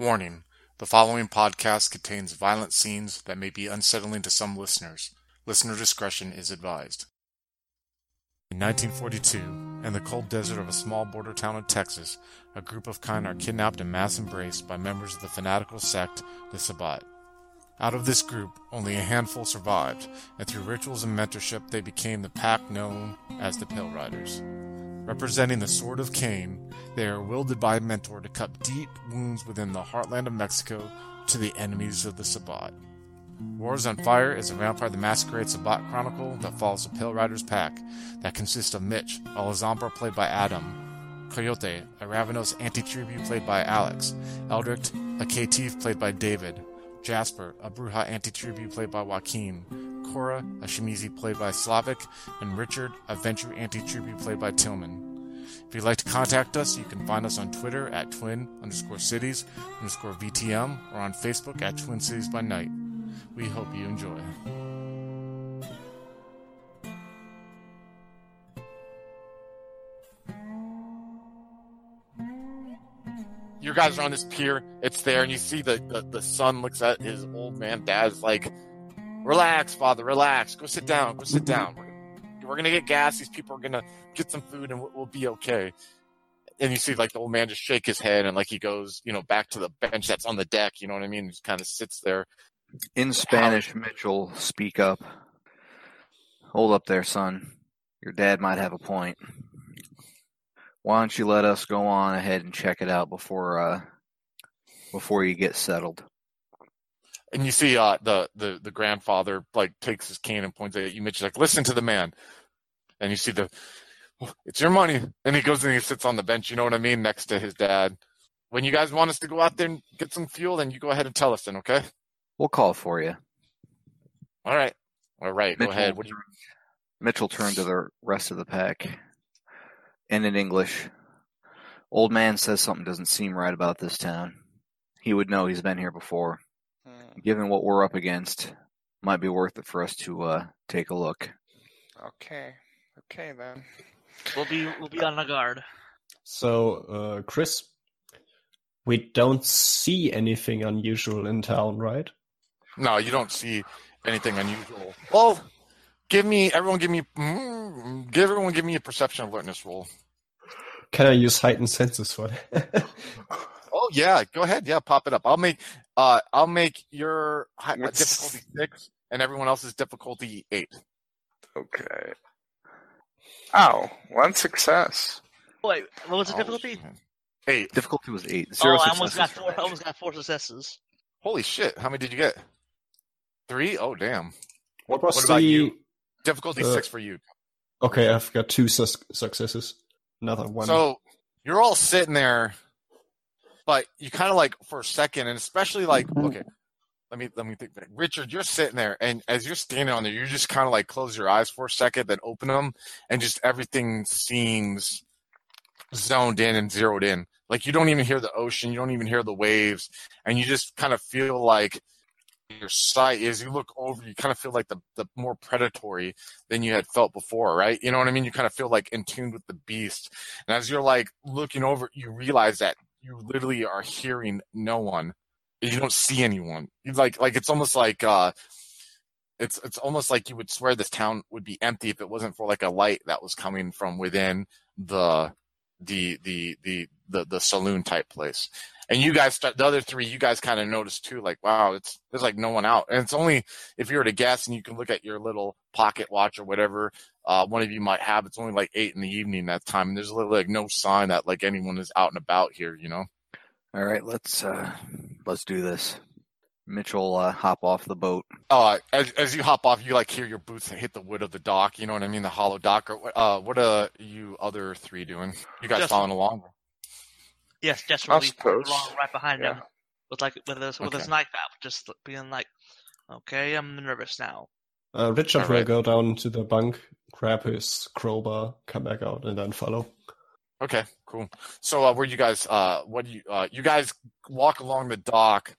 Warning: The following podcast contains violent scenes that may be unsettling to some listeners. Listener discretion is advised. In 1942, in the cold desert of a small border town in Texas, a group of kine are kidnapped and mass embraced by members of the fanatical sect, the Sabbat. Out of this group, only a handful survived, and through rituals and mentorship, they became the pack known as the Pale Riders. Representing the Sword of Cain, they are wielded by a mentor to cut deep wounds within the heartland of Mexico to the enemies of the Sabbat. Wars on Fire is a Vampire the Masquerade Sabbat chronicle that follows the Pale Riders pack that consists of Mitch, a Lasombra played by Adam, Coyote, a Ravnos antitribu played by Alex, Eldrick, a Caitiff played by David, Jasper, a Brujah antitribu played by Joaquin, Cora, a Tzimisce played by Slavic, and Richard, a Ventrue antitribu played by Tillman. If you'd like to contact us, you can find us on Twitter at twin underscore cities underscore VTM or on Facebook at Twin Cities by Night. We hope you enjoy. You guys are on this pier, it's there, and you see the, the, the son looks at his old man dad's like, Relax, father, relax. Go sit down, go sit down. We're, we're gonna get gas, these people are gonna get some food and we'll, we'll be okay. And you see like the old man just shake his head and like he goes, you know, back to the bench that's on the deck, you know what I mean? Just kind of sits there In Spanish, Mitchell, speak up. Hold up there, son. Your dad might have a point. Why don't you let us go on ahead and check it out before uh before you get settled? and you see uh the the the grandfather like takes his cane and points at you. Mitch like listen to the man. And you see the it's your money. And he goes and he sits on the bench you know what i mean next to his dad. When you guys want us to go out there and get some fuel then you go ahead and tell us then okay? We'll call for you. all right. All right go ahead. What do you Mitchell turned to the rest of the pack. And in English, old man says something doesn't seem right about this town. He would know he's been here before. Hmm, Given what we're up against, might be worth it for us to uh take a look. okay. Okay then. We'll be we'll be on the guard. So, uh, Chris, we don't see anything unusual in town, right? no you don't see anything unusual well give me everyone give me mm, give everyone give me a perception alertness roll Can I use heightened senses for that? oh yeah go ahead yeah pop it up i'll make uh i'll make your hi- What's- difficulty six and everyone else's difficulty eight Okay. Oh, one success. Wait, what was the Oh, difficulty? shit. Eight. Difficulty was eight. Oh, Zero I almost got four. I almost got four successes. Holy shit! How many did you get? Three? Oh damn! what was What about the? you? Difficulty Uh, six for you. Okay, I've got two sus- successes. Another one. So you're all sitting there, but you kind of like for a second, and especially like okay, let me let me think. Richard, you're sitting there, and as you're standing on there, you just kind of like close your eyes for a second, then open them, and just everything seems zoned in and zeroed in. Like you don't even hear the ocean, you don't even hear the waves, and you just kind of feel like your sight as you look over, you kind of feel like the the more predatory than you had felt before, right? You know what I mean? You kind of feel like in tune with the beast. And as you're like looking over, you realize that you literally are hearing no one. You don't see anyone. You like like it's almost like uh it's it's almost like you would swear this town would be empty if it wasn't for like a light that was coming from within the the the the the, the saloon type place. And you guys, start, the other three, you guys kind of noticed too, like, wow, it's there's like no one out, and it's only if you were to guess, and you can look at your little pocket watch or whatever, uh, one of you might have. It's only like eight in the evening that time, and there's literally like no sign that like anyone is out and about here. You know? All right, let's uh let's do this. Mitchell uh, hop off the boat. Uh, as as you hop off, you like hear your boots hit the wood of the dock. You know what I mean? The hollow dock. Or what- uh, what are you other three doing? You guys Just- following along? Yes, just I will suppose. along right behind Yeah. him with like with his with Okay. his knife out, just being like, "Okay, I'm nervous now." uh, Richard will Alright. go down to the bunk, grab his crowbar, come back out, and then follow. Okay, cool. So uh, where you guys uh what do you uh you guys walk along the dock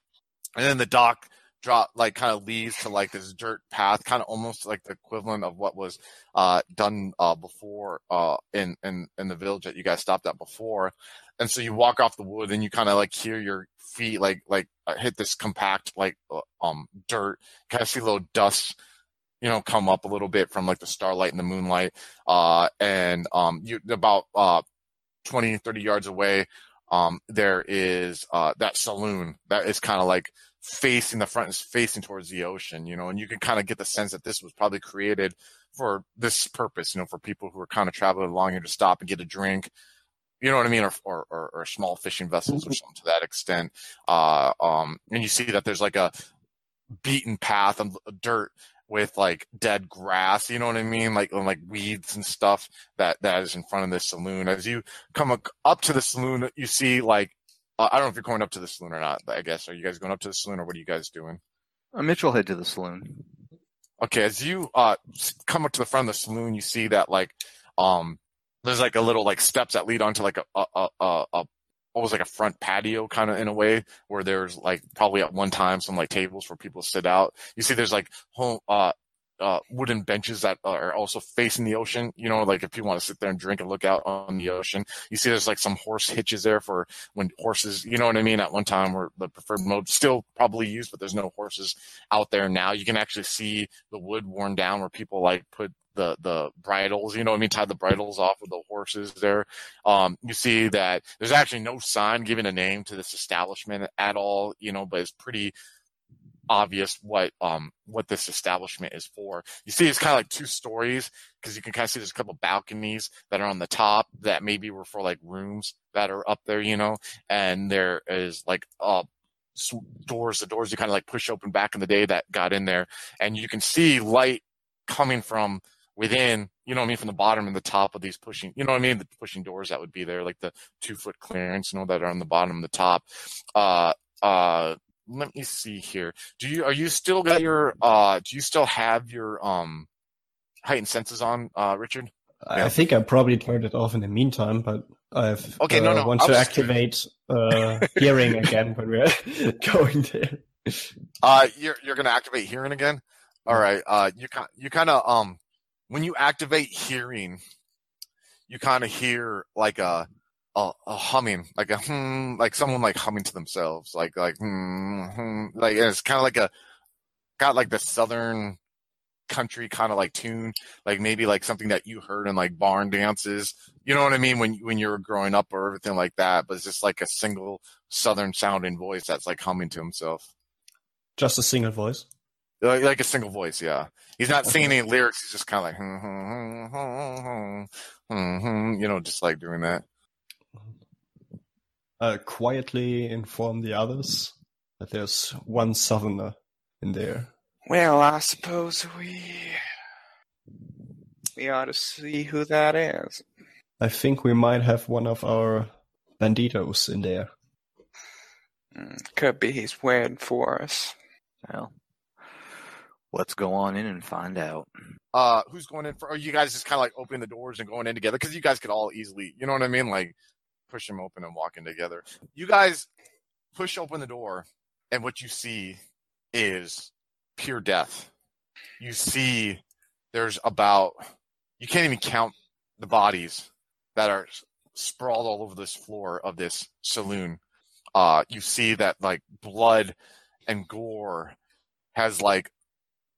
and then the dock drop like kind of leads to like this dirt path, kind of almost like the equivalent of what was uh, done uh, before uh, in in in the village that you guys stopped at before. And so you walk off the wood, and you kind of like hear your feet like like uh, hit this compact like uh, um dirt. Kind of see little dust, you know, come up a little bit from like the starlight and the moonlight. Uh, and um, you about uh 20, 30 yards away, um, there is uh that saloon that is kind of like facing the front is facing towards the ocean, you know, and you can kind of get the sense that this was probably created for this purpose, you know, for people who are kind of traveling along here to stop and get a drink, you know what I mean, or or, or, or small fishing vessels or something to that extent. Uh, um, and you see that there's like a beaten path of dirt with like dead grass, you know what I mean, like like weeds and stuff that that is in front of this saloon. As you come up to the saloon, you see like uh, I don't know if you're going up to the saloon or not. But I guess are you guys going up to the saloon or what are you guys doing? Uh, Mitchell head to the saloon. Okay, as you uh come up to the front of the saloon, you see that like um there's like a little like steps that lead onto like a a a, a, a almost like a front patio kind of in a way where there's like probably at one time some like tables for people to sit out. You see there's like home uh uh, wooden benches that are also facing the ocean. You know, like if you want to sit there and drink and look out on the ocean, you see there's like some horse hitches there for when horses, you know what I mean? At one time were the preferred mode still probably used, but there's no horses out there now. You can actually see the wood worn down where people like put the the bridles, you know what I mean, tie the bridles off of the horses there. Um, you see that there's actually no sign giving a name to this establishment at all, you know, but it's pretty obvious what um what this establishment is for. You see, it's kind of like two stories because you can kind of see there's a couple balconies that are on the top that maybe were for like rooms that are up there, you know, and there is like uh doors, the doors you kind of like push open back in the day that got in there, and you can see light coming from within, you know what I mean, from the bottom and the top of these pushing, you know what I mean, the pushing doors that would be there, like the two foot clearance, you know, that are on the bottom and the top. Uh, uh, let me see here. Do you are you still got your uh do you still have your um heightened senses on, uh Richard? I think I probably turned it off in the meantime, but I've okay, uh, no, no, want I to activate uh, hearing again when we're going there. Uh you're you're gonna activate hearing again? All right. Uh you kind you kinda um when you activate hearing, you kinda hear like a a, a humming, like a hmm, like someone like humming to themselves, like like hmm, hmm like it's kind of like a got like the southern country kind of like tune, like maybe like something that you heard in like barn dances. You know what I mean when when you were growing up or everything like that. But it's just like a single southern sounding voice that's like humming to himself, Just a single voice. like, like a single voice. Yeah, he's not singing any lyrics. He's just kind of like hmm, hmm, hmm, hmm, hmm, hmm, you know, just like doing that. Uh, quietly inform the others that there's one southerner in there. Well, I suppose we we ought to see who that is. I think we might have one of our banditos in there. Hmm, Could be he's waiting for us. Well, let's go on in and find out. uh who's going in for are you guys just kind of like opening the doors and going in together because you guys could all easily you know what i mean like push them open and walk in together. You guys push open the door and what you see is pure death. You see there's about you can't even count the bodies that are sprawled all over this floor of this saloon. Uh you see that like blood and gore has like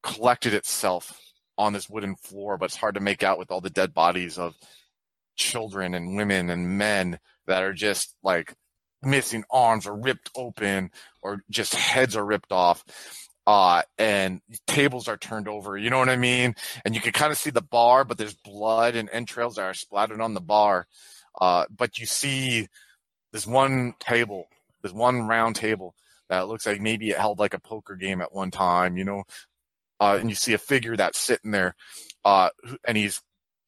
collected itself on this wooden floor, but it's hard to make out with all the dead bodies of children and women and men that are just like missing arms or ripped open or just heads are ripped off. Uh, and tables are turned over, you know what I mean? And you can kind of see the bar, but there's blood and entrails that are splattered on the bar. Uh, but you see this one table, this one round table that looks like maybe it held like a poker game at one time, you know, uh, and you see a figure that's sitting there, uh, and he's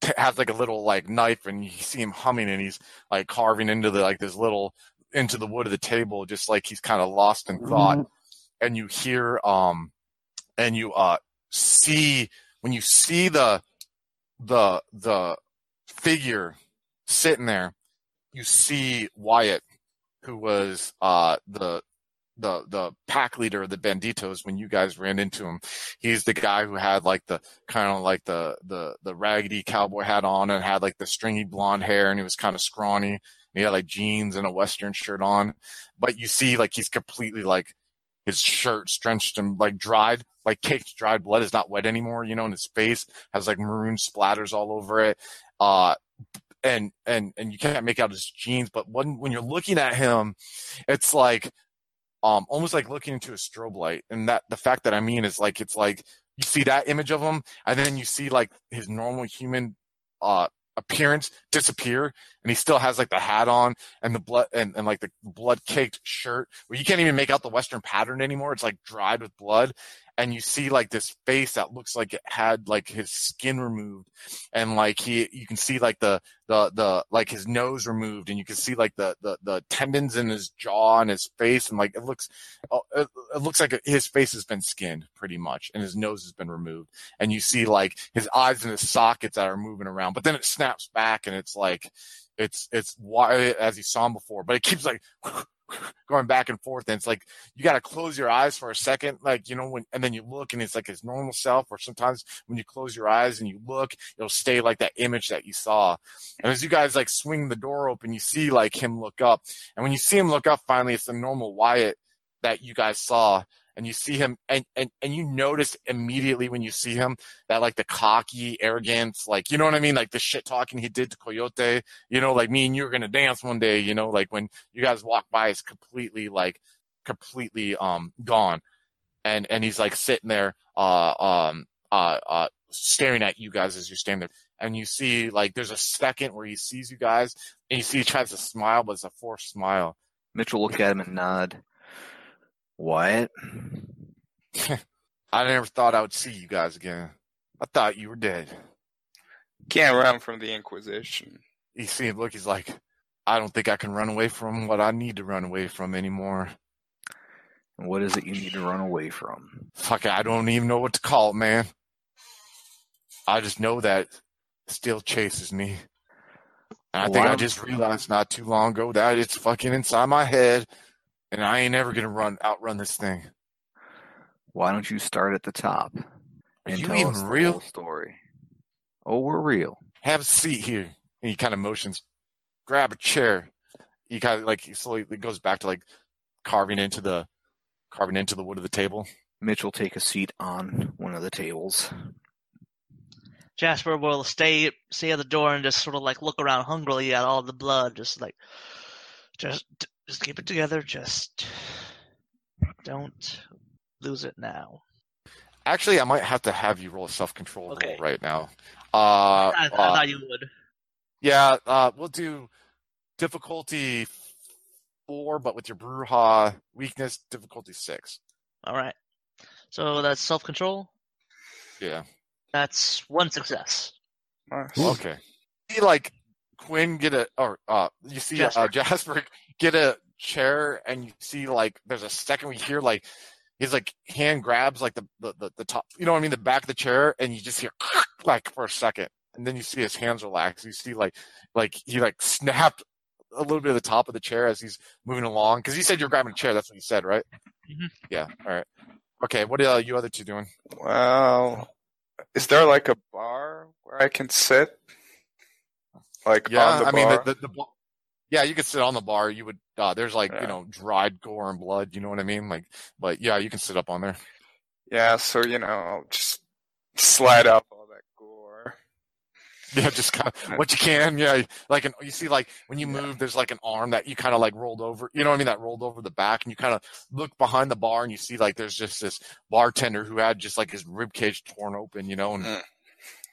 has like a little like knife, and you see him humming, and he's like carving into the like this little into the wood of the table, just like he's kind of lost in thought. And you hear, um, and you uh see when you see the the the figure sitting there, you see Wyatt, who was uh the the the pack leader of the banditos when you guys ran into him. He's the guy who had like the kind of like the the the raggedy cowboy hat on and had like the stringy blonde hair and he was kind of scrawny. And he had like jeans and a western shirt on, but you see like he's completely like his shirt's drenched and like dried, like caked dried blood is not wet anymore, you know, and his face has like maroon splatters all over it. Uh, and, and, and you can't make out his jeans, but when, when you're looking at him, it's like, um, almost like looking into a strobe light. And that, the fact that I mean is like, it's like, you see that image of him and then you see like his normal human, uh, appearance disappear and he still has like the hat on and the blood and, and like the blood caked shirt where you can't even make out the western pattern anymore. It's like dried with blood. And you see like this face that looks like it had like his skin removed. And like he you can see like the the the like his nose removed. And you can see like the the, the tendons in his jaw and his face. And like it looks oh, it, looks like his face has been skinned pretty much and his nose has been removed. And you see like his eyes and his sockets that are moving around but then it snaps back and it's like it's it's why as you saw him before but it keeps like going back and forth and it's like you got to close your eyes for a second like you know when and then you look and it's like his normal self or sometimes when you close your eyes and you look it'll stay like that image that you saw. And as you guys like swing the door open you see like him look up. And when you see him look up finally it's the normal wyatt that you guys saw and you see him and, and, and you notice immediately when you see him that like the cocky arrogance, like, you know what I mean? Like the shit talking he did to Coyote, you know, like me and you are to dance one day, you know, like when you guys walk by, it's completely like completely, um, gone. And, and he's like sitting there, uh, um, uh, uh, staring at you guys as you're standing there. And you see like there's a second where he sees you guys and you see he tries to smile, but it's a forced smile. Mitchell look at him and nod. Wyatt? I never thought I would see you guys again. I thought you were dead. Can't run from the Inquisition. He seemed look. He's like, I don't think I can run away from what I need to run away from anymore. What is it you need to run away from? Fuck, I don't even know what to call it, man. I just know that it still chases me. And I think I just realized not too long ago that it's fucking inside my head and I ain't ever gonna run outrun this thing. Why don't you start at the top and you tell even us the real? whole story? Oh, we're real. Have a seat here. And he kind of motions, grab a chair. He kind of like he slowly goes back to like carving into the carving into the wood of the table. Mitchell take a seat on one of the tables. Jasper will stay stay at the door and just sort of like look around hungrily at all the blood, just like just just keep it together. Just don't lose it now. Actually, I might have to have you roll a self control Okay. roll right now. Uh, I, I uh, thought you would. yeah, uh, we'll do difficulty four, but with your Brujah weakness, difficulty six. All right. So that's self control. Yeah. That's one success. Nice. Okay. See, like Quinn get a, or uh, you see Jasper. Uh, Jasper get a chair, and you see like there's a second we hear like his like hand grabs like the, the the the top, you know what I mean, the back of the chair, and you just hear like for a second, and then you see his hands relax. You see like like he like snapped a little bit of the top of the chair as he's moving along because you said you're grabbing a chair. That's what you said, right? Mhm. Yeah. All right. Okay. What are you other two doing? Well, is there like a bar where I can sit? Like Yeah, on the I mean the, the, the bar- yeah, you could sit on the bar. You would uh there's like, Yeah. you know, dried gore and blood, you know what I mean? Like but yeah, you can sit up on there. yeah, so you know, I'll just slide up all that gore. Yeah, just kind of what you can. Yeah, like an you see like when you move there's like an arm that you kind of like rolled over, you know what I mean, that rolled over the back and you kind of look behind the bar and you see like there's just this bartender who had just like his rib cage torn open, you know, and Mm.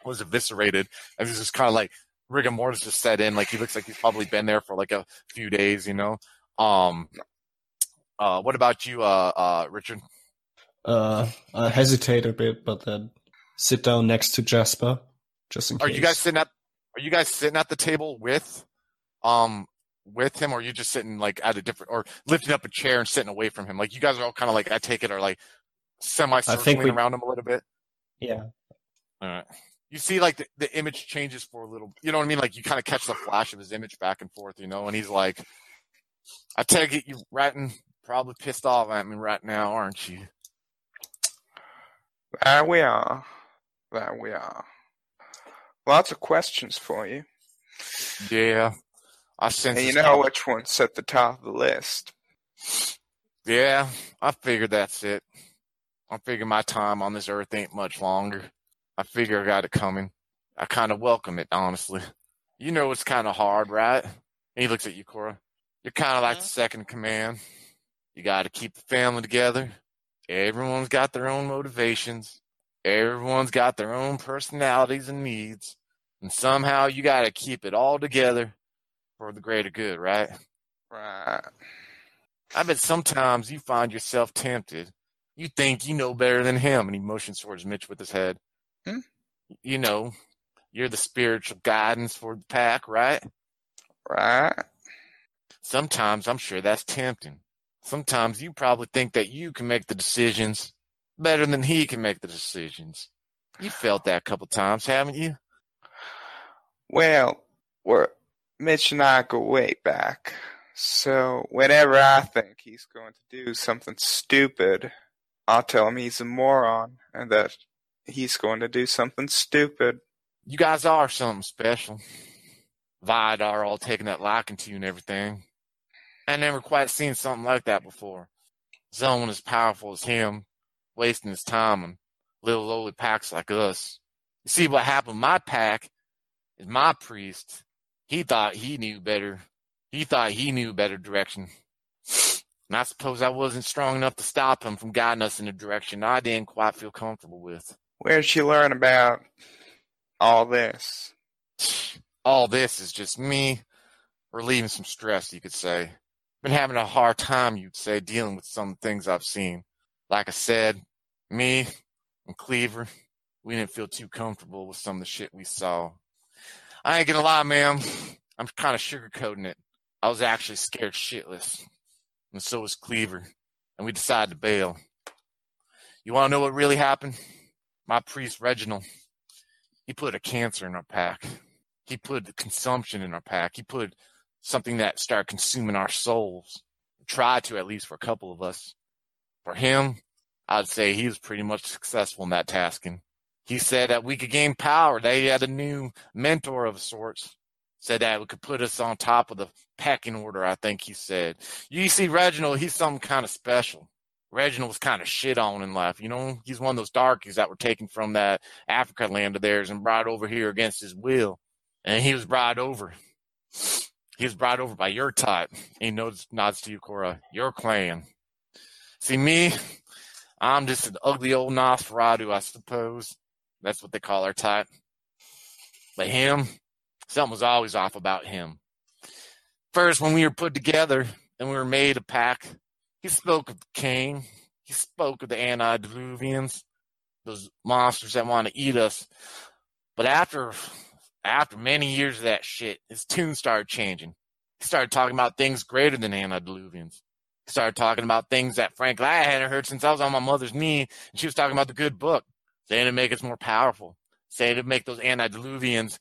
was eviscerated and this is kind of like rigor mortis just set in like he looks like he's probably been there for like a few days, you know. Um uh what about you uh uh Richard? Uh, I hesitate a bit, but then sit down next to Jasper, just in Are case. Are you guys sitting at Are you guys sitting at the table with, um, with him, or are you just sitting like at a different, or lifting up a chair and sitting away from him? Like you guys are all kind of like I take it are like semi circling around him a little bit. Yeah. All right. You see, like the, the image changes for a little. You know what I mean? Like you kind of catch the flash of his image back and forth, you know, and he's like, "I take it, you ratting Probably pissed off at me right now, aren't you? There we are. There we are. Lots of questions for you. Yeah. I sense And you know coming. which one's at the top of the list. Yeah, I figured that's it. I figure my time on this earth ain't much longer. I figure I got it coming. I kind of welcome it, honestly. You know it's kind of hard, right? And he looks at you, Cora. You're kind of like the Mhm. second command. You got to keep the family together. Everyone's got their own motivations. Everyone's got their own personalities and needs. And somehow you got to keep it all together for the greater good, right? Right. I bet sometimes you find yourself tempted. You think you know better than him, and he motions towards Mitch with his head. Hmm? You know, you're the spiritual guidance for the pack, right? Right. Sometimes I'm sure that's tempting. Sometimes you probably think that you can make the decisions better than he can make the decisions. You felt that a couple times, haven't you? Well, we're Mitch and I go way back. So whenever I think he's going to do something stupid, I'll tell him he's a moron and that he's going to do something stupid. You guys are something special. Vidar all taking that liking to you and everything. I never quite seen something like that before. Someone as powerful as him, wasting his time on little lowly packs like us. You see what happened? My pack is my priest. He thought he knew better. He thought he knew better direction. And I suppose I wasn't strong enough to stop him from guiding us in a direction I didn't quite feel comfortable with. Where'd she learn about all this? all this is just me relieving some stress, you could say. Been having a hard time, you'd say, dealing with some things I've seen. Like I said, me and Cleaver, we didn't feel too comfortable with some of the shit we saw. I ain't gonna lie, ma'am. I'm kind of sugarcoating it. I was actually scared shitless. And so was Cleaver. And we decided to bail. You wanna know what really happened? My priest, Reginald, he put a cancer in our pack he put consumption in our pack. He put something that started consuming our souls. Tried to, at least for a couple of us. For him, I'd say he was pretty much successful in that tasking. He said that we could gain power. They had a new mentor of sorts. Said that it could put us on top of the pecking order, I think he said. You see, Reginald, he's something kind of special. Reginald was kind of shit on in life. You know, he's one of those darkies that were taken from that Africa land of theirs and brought over here against his will and he was brought over. He was brought over by your type. He nods, nods to you, Cora, your clan. See me, I'm just an ugly old Nosferatu, I suppose. That's what they call our type. But him, something was always off about him. First, when we were put together and we were made a pack, he spoke of Cain. He spoke of the antediluvians, those monsters that want to eat us. But after after many years of that shit, his tune started changing. He started talking about things greater than antediluvians. He started talking about things that frankly I hadn't heard since I was on my mother's knee, and she was talking about the good book, saying to make us more powerful, saying to make those antediluvians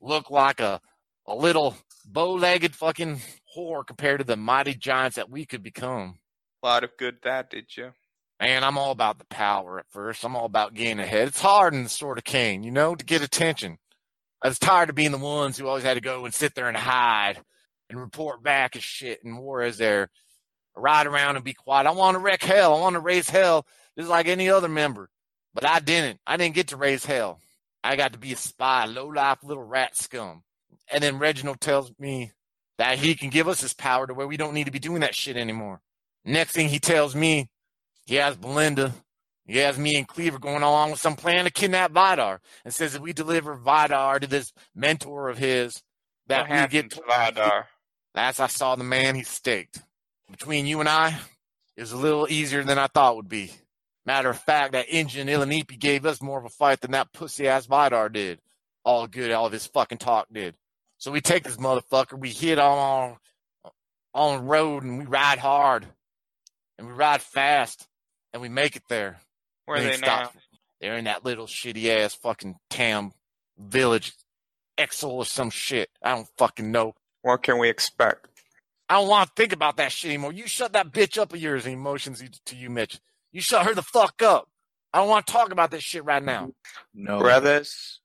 look like a a little bow-legged fucking whore compared to the mighty giants that we could become. Lot of good that did you? Man, I'm all about the power at first. I'm all about getting ahead. It's hard in the Sword of Cain, you know, to get attention. I was tired of being the ones who always had to go and sit there and hide and report back as shit and war as there. Ride around and be quiet. I want to wreck hell. I want to raise hell just like any other member. But I didn't. I didn't get to raise hell. I got to be a spy, low life little rat scum. And then Reginald tells me that he can give us his power to where we don't need to be doing that shit anymore. Next thing he tells me, he has Belinda, he has me and Cleaver going along with some plan to kidnap Vidar and says if we deliver Vidar to this mentor of his, that what we get to Vidar? Last I saw the man, he staked. Between you and I, it was a little easier than I thought it would be. Matter of fact, that engine Ilanipi gave us more of a fight than that pussy ass Vidar did. All good, all of his fucking talk did. So we take this motherfucker, we hit on on the road and we ride hard. And we ride fast and we make it there. Where are they he now? They're in that little shitty ass fucking town village, Exel or some shit. I don't fucking know. What can we expect? I don't want to think about that shit anymore. You shut that bitch up of yours and emotions to you, Mitch. You shut her the fuck up. I don't want to talk about this shit right now. No, Brothers,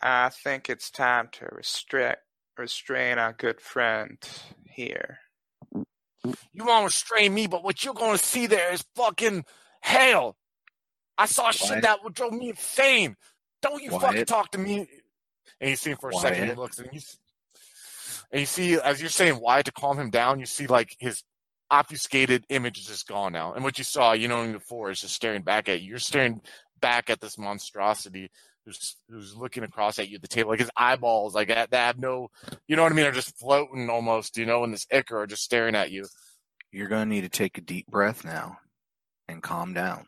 I think it's time to restrict restrain our good friend here. You want to restrain me, but what you're going to see there is fucking hell. I saw shit that would drove me insane. Don't you fucking talk to me. And you see him for a second, he looks, and you, and you see, as you're saying why to calm him down, you see like his obfuscated image is just gone now. And what you saw, you know, before is just staring back at you. You're staring back at this monstrosity who's who's looking across at you at the table. Like his eyeballs, like that, that have no, you know what I mean, are just floating almost, you know, in this ichor, are just staring at you. you're going to need to take a deep breath now and calm down.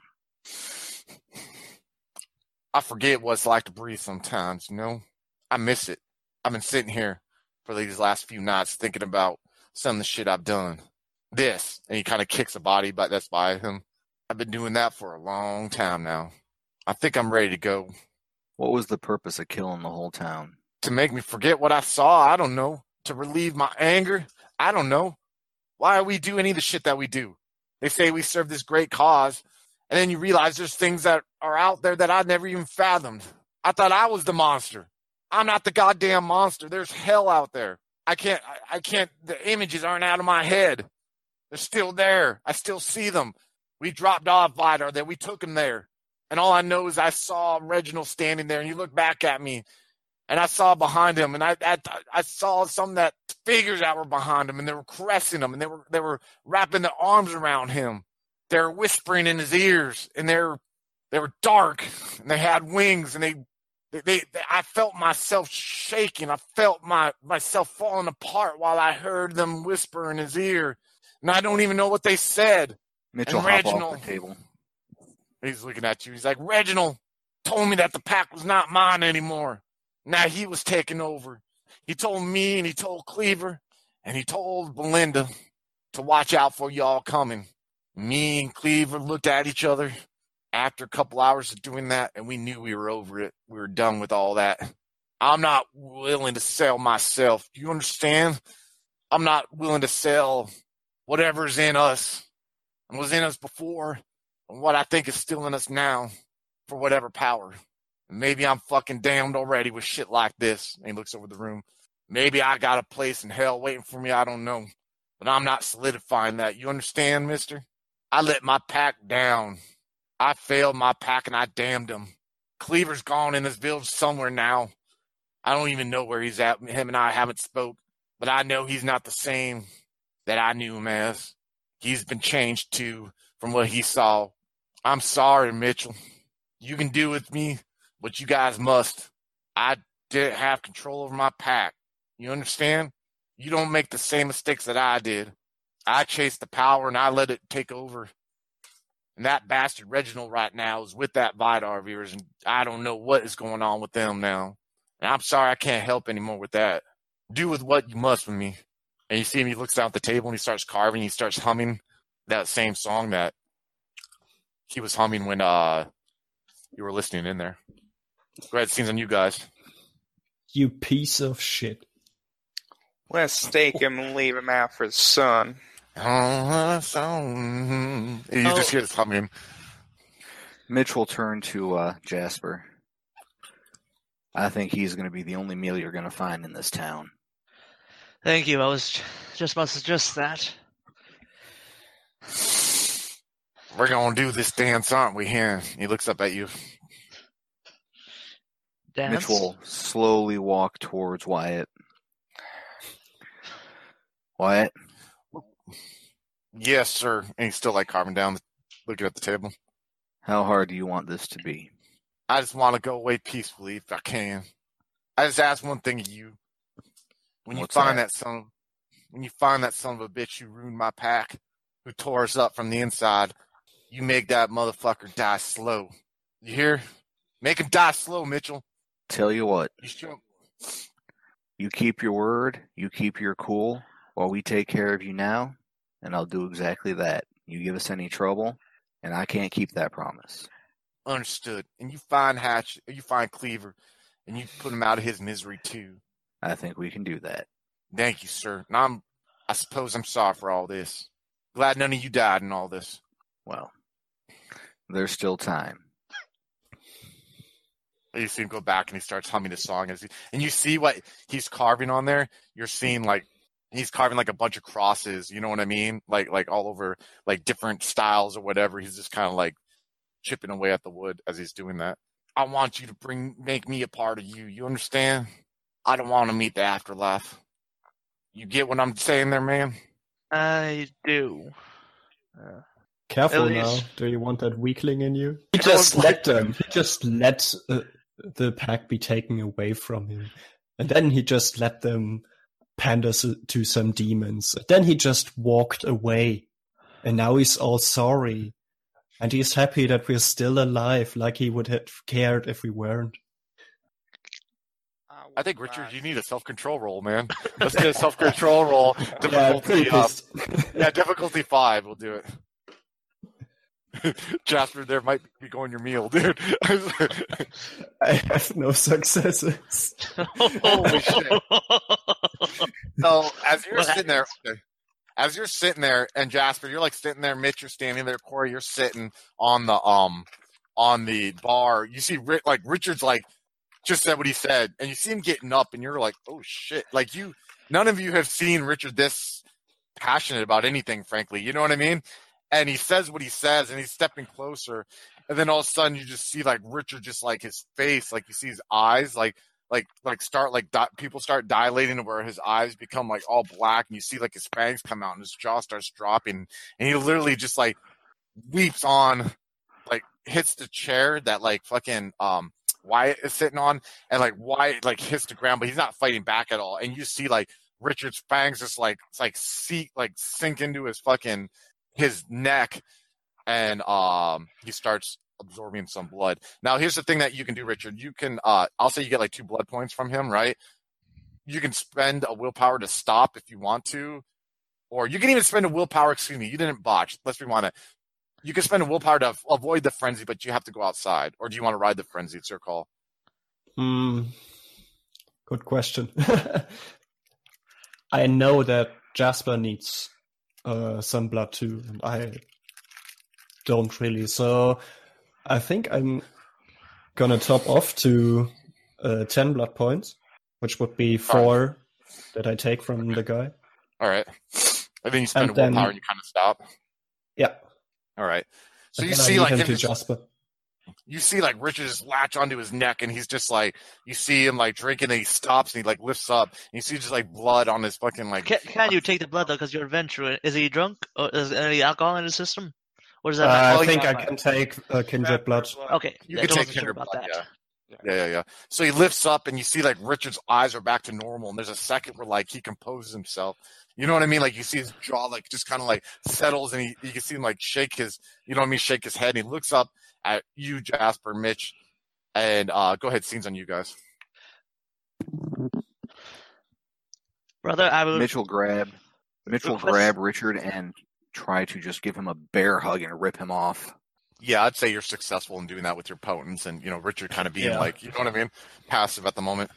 I forget what it's like to breathe sometimes, you know? I miss it. I've been sitting here for these last few nights thinking about some of the shit I've done. This, and he kind of kicks a body but that's by him. I've been doing that for a long time now. I think I'm ready to go. What was the purpose of killing the whole town? To make me forget what I saw, I don't know. To relieve my anger, I don't know. Why are we do any of the shit that we do? They say we serve this great cause, and then you realize there's things that are out there that I never even fathomed. I thought I was the monster. I'm not the goddamn monster. There's hell out there. I can't, I, I can't, the images aren't out of my head. They're still there. I still see them. We dropped off Vidar there. We took him there. And all I know is I saw Reginald standing there and he looked back at me and I saw behind him and I, I, I saw some of that figures that were behind him and they were caressing him and they were, they were wrapping their arms around him. They were whispering in his ears and they were, they were dark and they had wings and they, they, they, I felt myself shaking. I felt my myself falling apart while I heard them whisper in his ear, and I don't even know what they said. Mitchell, And hop off Reginald. the table. He's looking at you. He's like, Reginald told me that the pack was not mine anymore. Now he was taking over. He told me and he told Cleaver and he told Belinda to watch out for y'all coming. Me and Cleaver looked at each other after a couple hours of doing that and we knew we were over it. We were done with all that. I'm not willing to sell myself. Do you understand? I'm not willing to sell whatever's in us and was in us before what I think is still in us now for whatever power. Maybe I'm fucking damned already with shit like this. And he looks over the room. Maybe I got a place in hell waiting for me. I don't know. But I'm not solidifying that. You understand, mister? I let my pack down. I failed my pack and I damned him. Cleaver's gone in this village somewhere now. I don't even know where he's at. Him and I haven't spoke, but I know he's not the same that I knew him as. He's been changed too from what he saw. I'm sorry, Mitchell. You can do with me what you guys must. I didn't have control over my pack. You understand? You don't make the same mistakes that I did. I chased the power and I let it take over. And that bastard Reginald right now is with that Vidar of yours, and I don't know what is going on with them now. And I'm sorry I can't help anymore with that. Do with what you must with me. And you see him, he looks down at the table and he starts carving, he starts humming that same song that he was humming when uh you were listening in there. Go ahead, scenes on you guys. You piece of shit. Let's stake him and leave him out for the sun. Oh, song. You just hear this humming. Mitch will turn to uh, Jasper. I think he's going to be the only meal you're going to find in this town. Thank you. I was just about to suggest that. We're gonna do this dance, aren't we? Here, he looks up at you. Dance. Mitch will slowly walk towards Wyatt. Wyatt, Yes, sir. And he's still like carving down, looking at the table. how hard do you want this to be? I just want to go away peacefully if I can. I just ask one thing of you. When you What's find that? that son, when you find that son of a bitch who ruined my pack, who tore us up from the inside, you make that motherfucker die slow. You hear? Make him die slow, Mitchell. Tell you what, You you keep your word, you keep your cool, while we take care of you now, and I'll do exactly that. You give us any trouble, and I can't keep that promise. Understood. And you find Hatch, you find Cleaver, and you put him out of his misery too. I think we can do that. Thank you, sir. And I'm, I suppose I'm sorry for all this. Glad none of you died in all this. Well, there's still time. You see him go back and he starts humming a song, as he, and you see what he's carving on there. You're seeing like he's carving like a bunch of crosses. You know what I mean? Like like all over like different styles or whatever. He's just kind of like chipping away at the wood as he's doing that. I want you to bring make me a part of you. You understand? I don't want to meet the afterlife. You get what I'm saying there, man? I do. Uh, Careful now. Do you want that weakling in you? He just let them. He just let uh, the pack be taken away from him, and then he just let them pander to some demons. Then he just walked away, and now he's all sorry, and he's happy that we're still alive, like he would have cared if we weren't. I think Richard, you need a self control roll, man. Let's get a self control roll. Difficulty, pretty uh, yeah, difficulty five. We'll do it. Jasper, there might be going your meal, dude. I have no successes. Holy shit. so as you're What sitting there, as you're sitting there, and Jasper, you're like sitting there. Mitch, you're standing there. Corey, you're sitting on the um on the bar. You see, Ri- like Richard's like just said what he said, and you see him getting up, and you're like, oh shit! Like you, none of you have seen Richard this passionate about anything, frankly. You know what I mean? And he says what he says, and he's stepping closer, and then all of a sudden you just see like Richard, just like his face, like you see his eyes, like like like start like di- people start dilating to where his eyes become like all black, and you see like his fangs come out, and his jaw starts dropping, and he literally just like weeps on, like hits the chair that like fucking um Wyatt is sitting on, and like Wyatt like hits the ground, but he's not fighting back at all, and you see like Richard's fangs just like like seek like sink into his fucking his neck, and um he starts absorbing some blood. Now here's the thing that you can do, Richard. You can uh I'll say you get like two blood points from him, right? You can spend a willpower to stop if you want to, or you can even spend a willpower. Excuse me, you didn't botch. Let's rewind it. You can spend a willpower to avoid the frenzy, but you have to go outside. Or do you want to ride the frenzy? It's your call. Hmm. Good question. I know that Jasper needs uh, some blood too, and I don't really. So I think I'm gonna top off to uh, 10 blood points, which would be four that I take from the guy. All right. And then you spend And willpower then- and you kind of stop. Yeah. All right. So you see like him to just, Jasper. You see like Richard just latch onto his neck and he's just like you see him like drinking and he stops and he like lifts up and you see just like blood on his fucking like can, can you take the blood though? Because you're a Ventrue. Is he drunk? Or is there any alcohol in his system? Or does Uh, that? well, I think I can take uh, kindred blood. Okay, You can take wasn't kindred about blood, that. Yeah, yeah, yeah. So he lifts up and you see like Richard's eyes are back to normal and there's a second where like he composes himself. You know what I mean? Like you see his jaw like just kind of like settles and he you can see him like shake his you know what I mean, shake his head and he looks up at you, Jasper, Mitch, and uh go ahead, scenes on you guys. Brother, I will. Mitch will grab Mitch will Request- grab Richard and try to just give him a bear hug and rip him off. Yeah, I'd say you're successful in doing that with your potence and you know, Richard kind of being Yeah. like you know what I mean? Passive at the moment.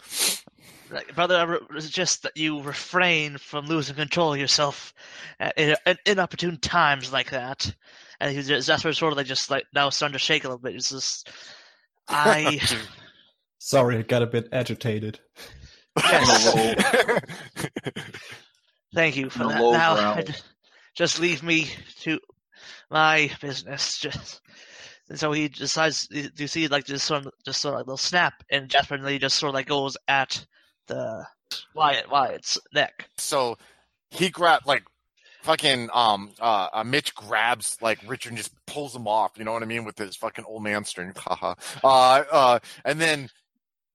Like, brother, I re- suggest that you refrain from losing control of yourself at, in, at inopportune times like that. And he's just, that's where sort of like just like now starting to shake a little bit. It's just, I Sorry, I got a bit agitated. yes, thank you for In a that. Now, growl. just leave me to my business. Just and so he decides. Do you see like just sort of just sort of like a little snap, and Jasper and Lee just sort of like goes at the Wyatt Wyatt's neck. so he grabbed like fucking um uh, uh Mitch grabs like Richard and just pulls him off, you know what I mean, with his fucking old man strength. Uh uh and then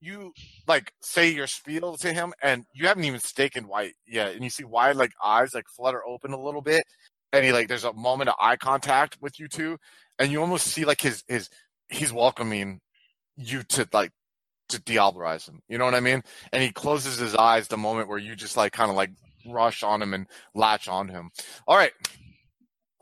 you like say your spiel to him and you haven't even staken Wyatt yet and you see Wyatt like eyes like flutter open a little bit and he like there's a moment of eye contact with you two and you almost see like his his he's welcoming you to like to diablerize him. You know what I mean? And he closes his eyes the moment where you just like kind of like rush on him and latch on him. All right.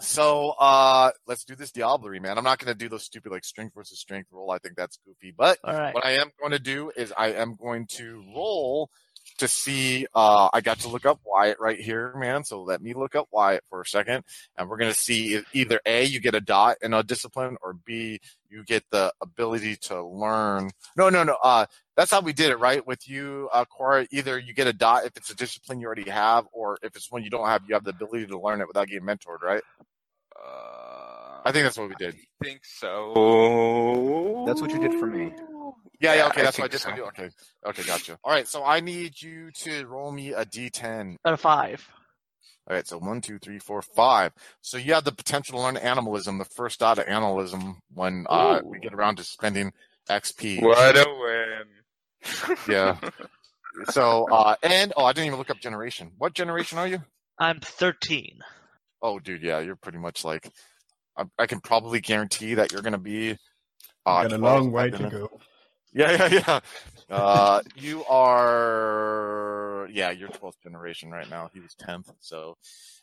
So uh let's do this diablery, man. I'm not gonna do those stupid like strength versus strength roll. I think that's goofy. But right. what I am going to do is I am going to roll to see. Uh, I got to look up Wyatt right here, man. So let me look up Wyatt for a second, and we're gonna see if either a you get a dot in a discipline, or b you get the ability to learn. No, no, no. Uh, that's how we did it, right? With you, uh, Cora. Either you get a dot if it's a discipline you already have, or if it's one you don't have, you have the ability to learn it without getting mentored, right? Uh, I think that's what we did. I think so. That's what you did for me. Yeah, yeah, Yeah, okay, I that's what I just did so. you. Okay, okay, gotcha. All right, so I need you to roll me a d10. Out of five. All right, so one, two, three, four, five. So you have the potential to learn animalism, the first dot of animalism, when uh, we get around to spending XP. What a win. Yeah. So, uh, and oh, I didn't even look up generation. What generation are you? I'm 13. Oh, dude, yeah, you're pretty much like. I, I can probably guarantee that you're gonna be. Uh, Got a long way to go. Yeah, yeah, yeah. Uh, you are, yeah, you're 12th generation right now. He was 10th. So,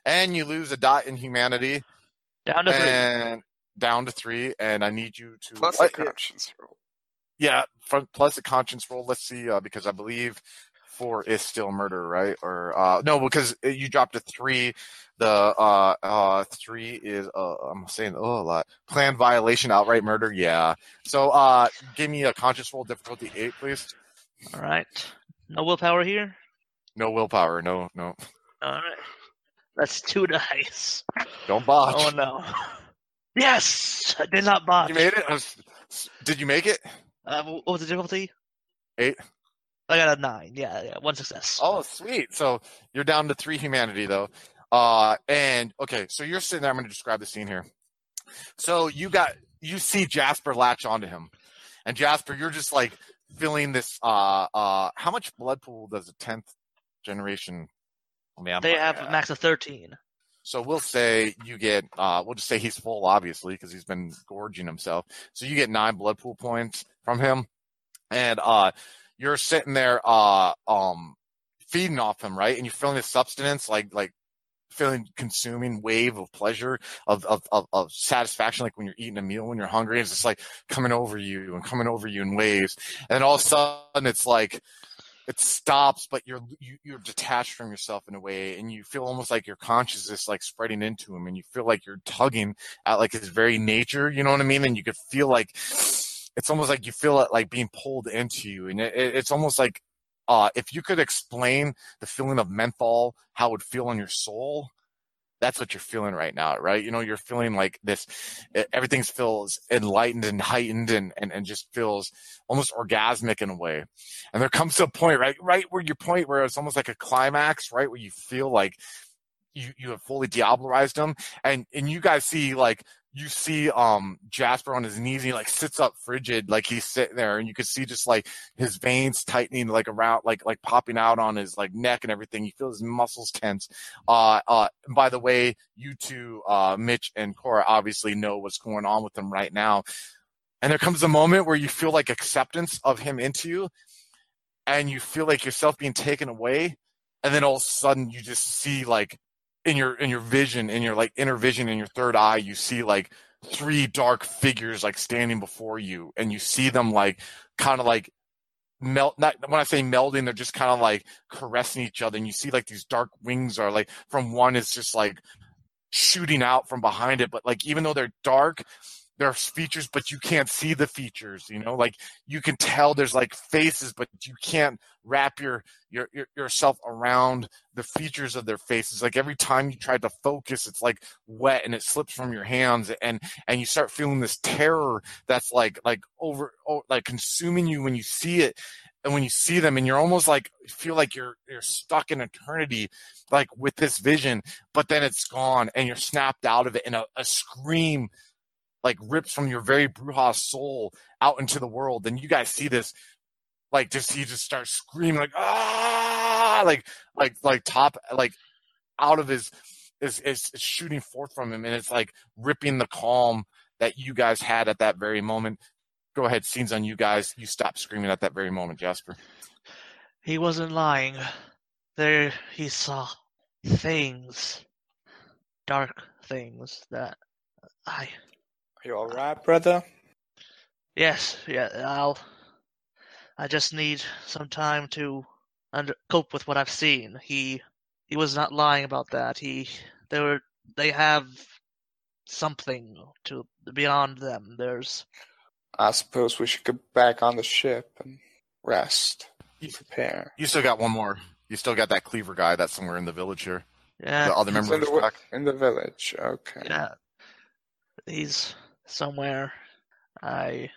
and you lose a dot in humanity Down to three. and down to three. And I need you to, Plus what? a conscience roll. yeah, front, plus a conscience roll. Let's see, uh, because I believe four is still murder, right? Or, uh, no, because you dropped a three. The, uh, uh, three is, uh, I'm saying, oh, a lot. Planned violation, outright murder. Yeah. So, uh, give me a conscious roll difficulty eight, please. All right. No willpower here. No willpower. No, no. All right. That's two dice. Don't botch. Oh no. Yes, I did not botch. You made it. Was- Did you make it? Uh, what was the difficulty? Eight. I got a nine. Yeah, yeah, one success. Oh, sweet. So you're down to three humanity though. Uh, and okay, so you're sitting there. I'm going to describe the scene here. So you got you see Jasper latch onto him, and Jasper, you're just like feeling this. Uh, uh, how much blood pool does a tenth generation? they have a max of thirteen. So we'll say you get, uh, we'll just say he's full, obviously, because he's been gorging himself. So you get nine blood pool points from him, and uh, you're sitting there, uh, um, feeding off him, right? And you're feeling this substance, like like feeling consuming wave of pleasure, of of of, of satisfaction, like when you're eating a meal when you're hungry. It's just like coming over you and coming over you in waves, and all of a sudden it's like it stops, but you're you, you're detached from yourself in a way, and you feel almost like your consciousness like spreading into him, and you feel like you're tugging at like his very nature. You know what I mean? And you could feel like it's almost like you feel it like being pulled into you, and it- it's almost like uh, if you could explain the feeling of menthol, how it would feel on your soul. That's what you're feeling right now, right? You know, you're feeling like this, everything feels enlightened and heightened and, and, and just feels almost orgasmic in a way. And there comes to a point, right, right where your point where it's almost like a climax, right, where you feel like you you have fully diablerized him, and and you guys see like you see um Jasper on his knees, and he like sits up frigid, like he's sitting there, and you can see just like his veins tightening, like around, like like popping out on his like neck and everything. You feel his muscles tense. Uh, uh. By the way, you two, uh, Mitch and Cora, obviously know what's going on with him right now. And there comes a moment where you feel like acceptance of him into you, and you feel like yourself being taken away, and then all of a sudden you just see like in your in your vision, in your like inner vision, in your third eye, you see like three dark figures like standing before you, and you see them like kind of like melt not when I say melding, they're just kind of like caressing each other, and you see like these dark wings are like from one is just like shooting out from behind it, but like even though they're dark, there's features, but you can't see the features, you know, like you can tell there's like faces, but you can't wrap your, your, your yourself around the features of their faces. Like every time you try to focus, it's like wet and it slips from your hands and, and you start feeling this terror that's like, like over, like consuming you when you see it. And when you see them and you're almost like, feel like you're, you're stuck in eternity, like with this vision, but then it's gone and you're snapped out of it and a, a scream like rips from your very Brujah soul out into the world. And you guys see this, like just he just starts screaming like ah, like like like top like out of his is is shooting forth from him, and it's like ripping the calm that you guys had at that very moment. Go ahead, scenes on you guys. You stop screaming at that very moment, Jasper. He wasn't lying. There he saw things, dark things that I. Are you alright, brother? Yes, yeah. I'll. I just need some time to under cope with what I've seen. He he was not lying about that. He they were they have something to beyond them. There's I suppose we should go back on the ship and rest, you, prepare. You still got one more. You still got that cleaver guy that's somewhere in the village here. yeah The other He's member in the, the in the village. Okay. yeah he's somewhere. I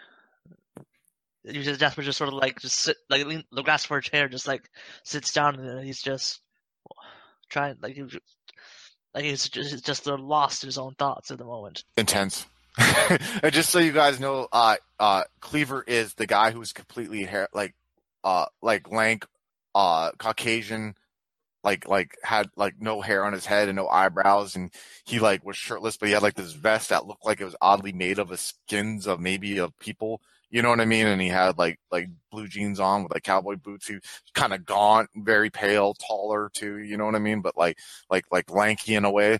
you just Jasper just sort of like just sit like lean, the grass for a chair just like sits down and he's just trying like he, like he's just, he's just lost in his own thoughts at the moment. intense. and just so you guys know, uh, uh, Cleaver is the guy who's completely hair, like, uh, like lank, uh, Caucasian, like, like had like no hair on his head and no eyebrows, and he like was shirtless, but he had like this vest that looked like it was oddly made of the skins of maybe of people. You know what I mean? And he had like like blue jeans on with like cowboy boots. He kind of gaunt, very pale, taller too. You know what I mean? But like like like lanky in a way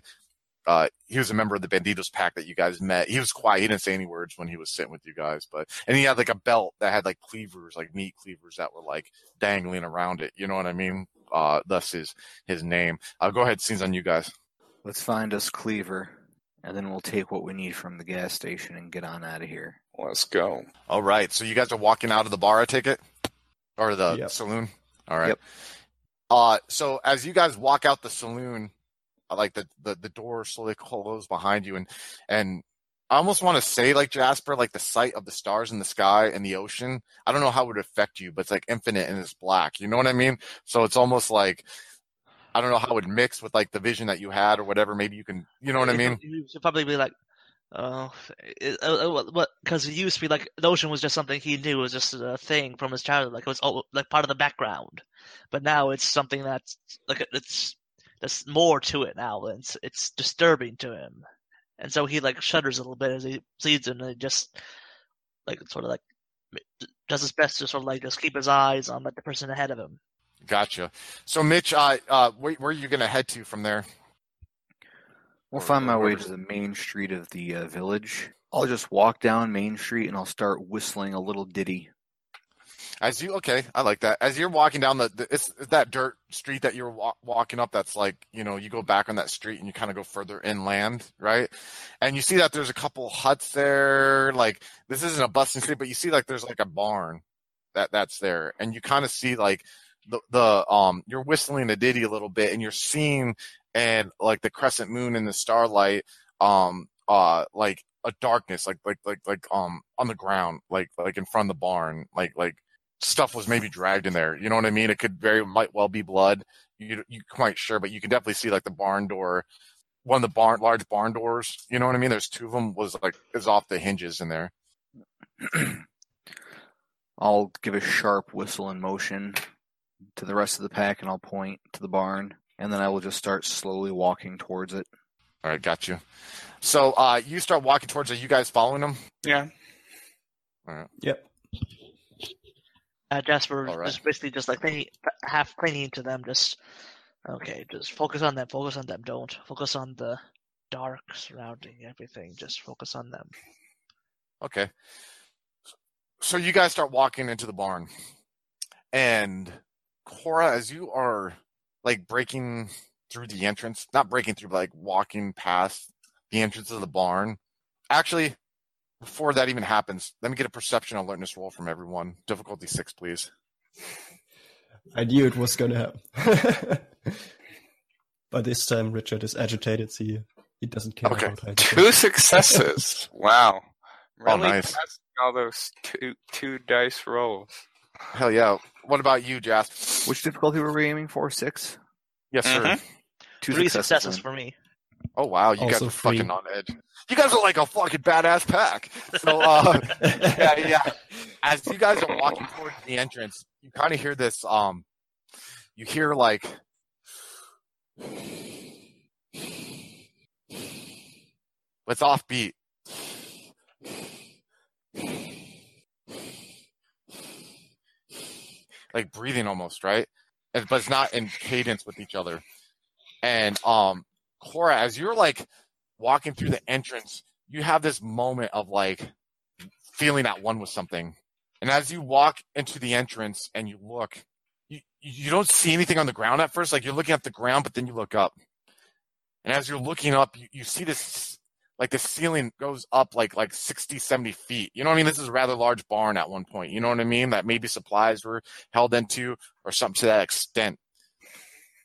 uh, he was a member of the Banditos pack that you guys met. He was quiet. He didn't say any words when he was sitting with you guys, but and he had like a belt that had like cleavers, like meat cleavers that were like dangling around it. You know what I mean? Uh, thus his his name. Uh, go ahead, scenes on you guys. Let's find us Cleaver, and then we'll take what we need from the gas station and get on out of here. Let's go. All right, so you guys are walking out of the bar. I take it, or the Yep. saloon. All right. Yep. Uh, so as you guys walk out the saloon, like the, the, the door slowly closes behind you and, and I almost want to say like Jasper, like the sight of the stars in the sky and the ocean. I don't know how it would affect you, but it's like infinite and it's black. You know what I mean? So it's almost like, I don't know how it would mix with like the vision that you had or whatever. Maybe you can, you know what I mean? You should probably be like, oh, it- uh, what? Because it used to be like the ocean was just something he knew was just a thing from his childhood, like it was all, like part of the background. But now it's something that's like it's there's more to it now. and It's it's disturbing to him, and so he like shudders a little bit as he sees it, and he just like sort of like does his best to sort of like just keep his eyes on like the person ahead of him. Gotcha. So Mitch, uh, uh, where, where are you going to head to from there? We'll find my way to the main street of the uh, village. I'll just walk down Main Street and I'll start whistling a little ditty. As you okay, I like that. As you're walking down the, the it's, that dirt street that you're wa- walking up. That's like you know you go back on that street and you kind of go further inland, right? And you see that there's a couple huts there. Like this isn't a bustling street, but you see like there's like a barn that that's there, and you kind of see like the the um you're whistling a ditty a little bit, and you're seeing and like the crescent moon and the starlight, um uh like a darkness, like like like like um on the ground, like like in front of the barn, like like stuff was maybe dragged in there. You know what I mean? It could very might well be blood. You you quite sure, but you can definitely see like the barn door, one of the barn large barn doors. You know what I mean? There's two of them was like is off the hinges in there. I'll give a sharp whistle and motion to the rest of the pack and I'll point to the barn and then I will just start slowly walking towards it. All right, got you. So uh, you start walking towards it. You guys following them? Yeah. All right. Yep. Uh, Jasper All right. is basically just like clinging, half clinging to them. Just okay, just focus on them. Focus on them. Don't focus on the dark surrounding everything. Just focus on them. Okay. So you guys start walking into the barn, and Cora, as you are like breaking through the entrance, not breaking through, but like walking past the entrance of the barn. Actually, before that even happens, let me get a perception alertness roll from everyone. Difficulty six, please. I knew it was gonna happen. By this time, Richard is agitated. So he, he doesn't care Okay. about hiding. Two successes. wow. Oh, Really nice. all those two two dice rolls. Hell yeah! What about you, Jasp? Which difficulty were we aiming for? Six? Yes, sir. Mhm. Two Three successes. successes for me. Oh wow, you guys are free. fucking on edge. You guys are like a fucking badass pack. So uh, yeah, yeah. As you guys are walking towards the entrance, you kind of hear this. Um, you hear like, it's offbeat. Like breathing almost, right? But it's not in cadence with each other. And um, Cora, as you're like walking through the entrance, you have this moment of like feeling at one with something. And as you walk into the entrance and you look, you, you don't see anything on the ground at first. Like you're looking at the ground, but then you look up. And as you're looking up, you, you see this, like the ceiling goes up like, like 60, 70 feet. You know what I mean? This is a rather large barn at one point. You know what I mean? That maybe supplies were held into or something to that extent.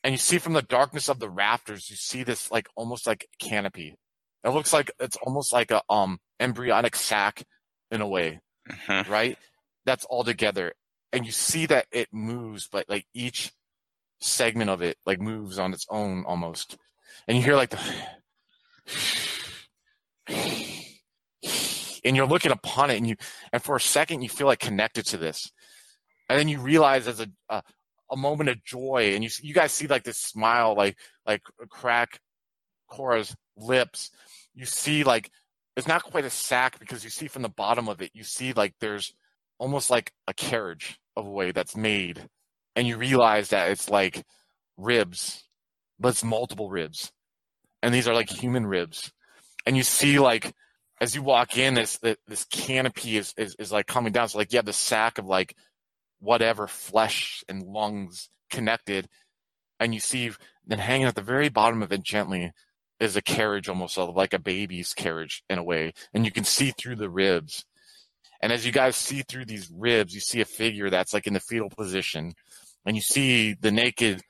And you see from the darkness of the rafters, you see this like almost like canopy. It looks like it's almost like a um embryonic sac in a way, Mhm. right? That's all together. And you see that it moves, but like each segment of it like moves on its own almost. And you hear like the and you're looking upon it and you and for a second you feel like connected to this. And then you realize as a a, a moment of joy and you you guys see like this smile like like crack Cora's lips. You see like it's not quite a sack because you see from the bottom of it, you see like there's almost like a carriage of a way that's made. And you realize that it's like ribs, but it's multiple ribs. And these are like human ribs. And you see like as you walk in, this this canopy is, is, is like coming down. So like you have the sack of like whatever flesh and lungs connected. And you see then hanging at the very bottom of it gently is a carriage almost like a baby's carriage in a way. And you can see through the ribs. And as you guys see through these ribs, you see a figure that's like in the fetal position. And you see the naked,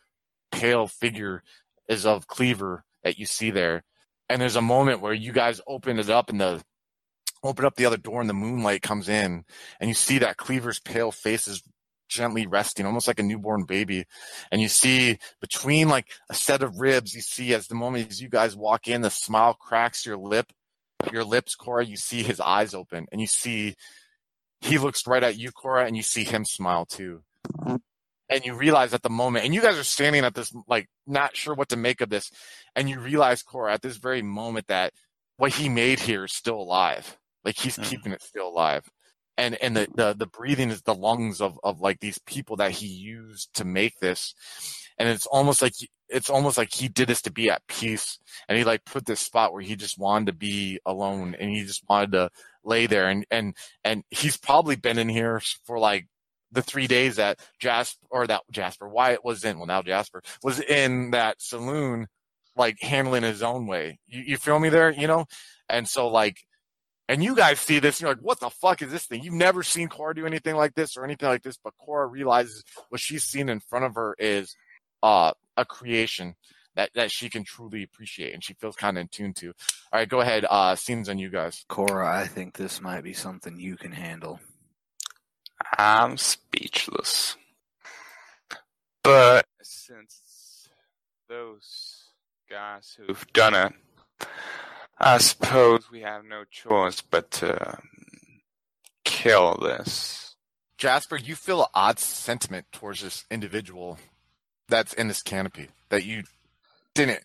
pale figure is of Cleaver that you see there. And there's a moment where you guys open it up and the open up the other door and the moonlight comes in and you see that Cleaver's pale face is gently resting, almost like a newborn baby. And you see between like a set of ribs, you see as the moment as you guys walk in, the smile cracks your lip, your lips, Cora, you see his eyes open and you see he looks right at you, Cora, and you see him smile too. And you realize at the moment, and you guys are standing at this, like, not sure what to make of this. And you realize, Cora, at this very moment that what he made here is still alive. Like he's keeping it still alive. And, and the, the, the breathing is the lungs of, of like these people that he used to make this. And it's almost like, it's almost like he did this to be at peace. And he like put this spot where he just wanted to be alone and he just wanted to lay there. And, and, and he's probably been in here for like the three days that Jasper or that Jasper Wyatt was in. Well, now Jasper was in that saloon, like handling his own way. You, you feel me there? You know? And so like, and you guys see this, you're like, what the fuck is this thing? You've never seen Cora do anything like this or anything like this, but Cora realizes what she's seen in front of her is uh, a creation that, that she can truly appreciate and she feels kind of in tune to. All right, go ahead. Uh, scenes on you guys. Cora, I think this might be something you can handle. I'm speechless. But since those guys who've done it, I suppose we have no choice but to um, kill this. Jasper, you feel an odd sentiment towards this individual that's in this canopy that you didn't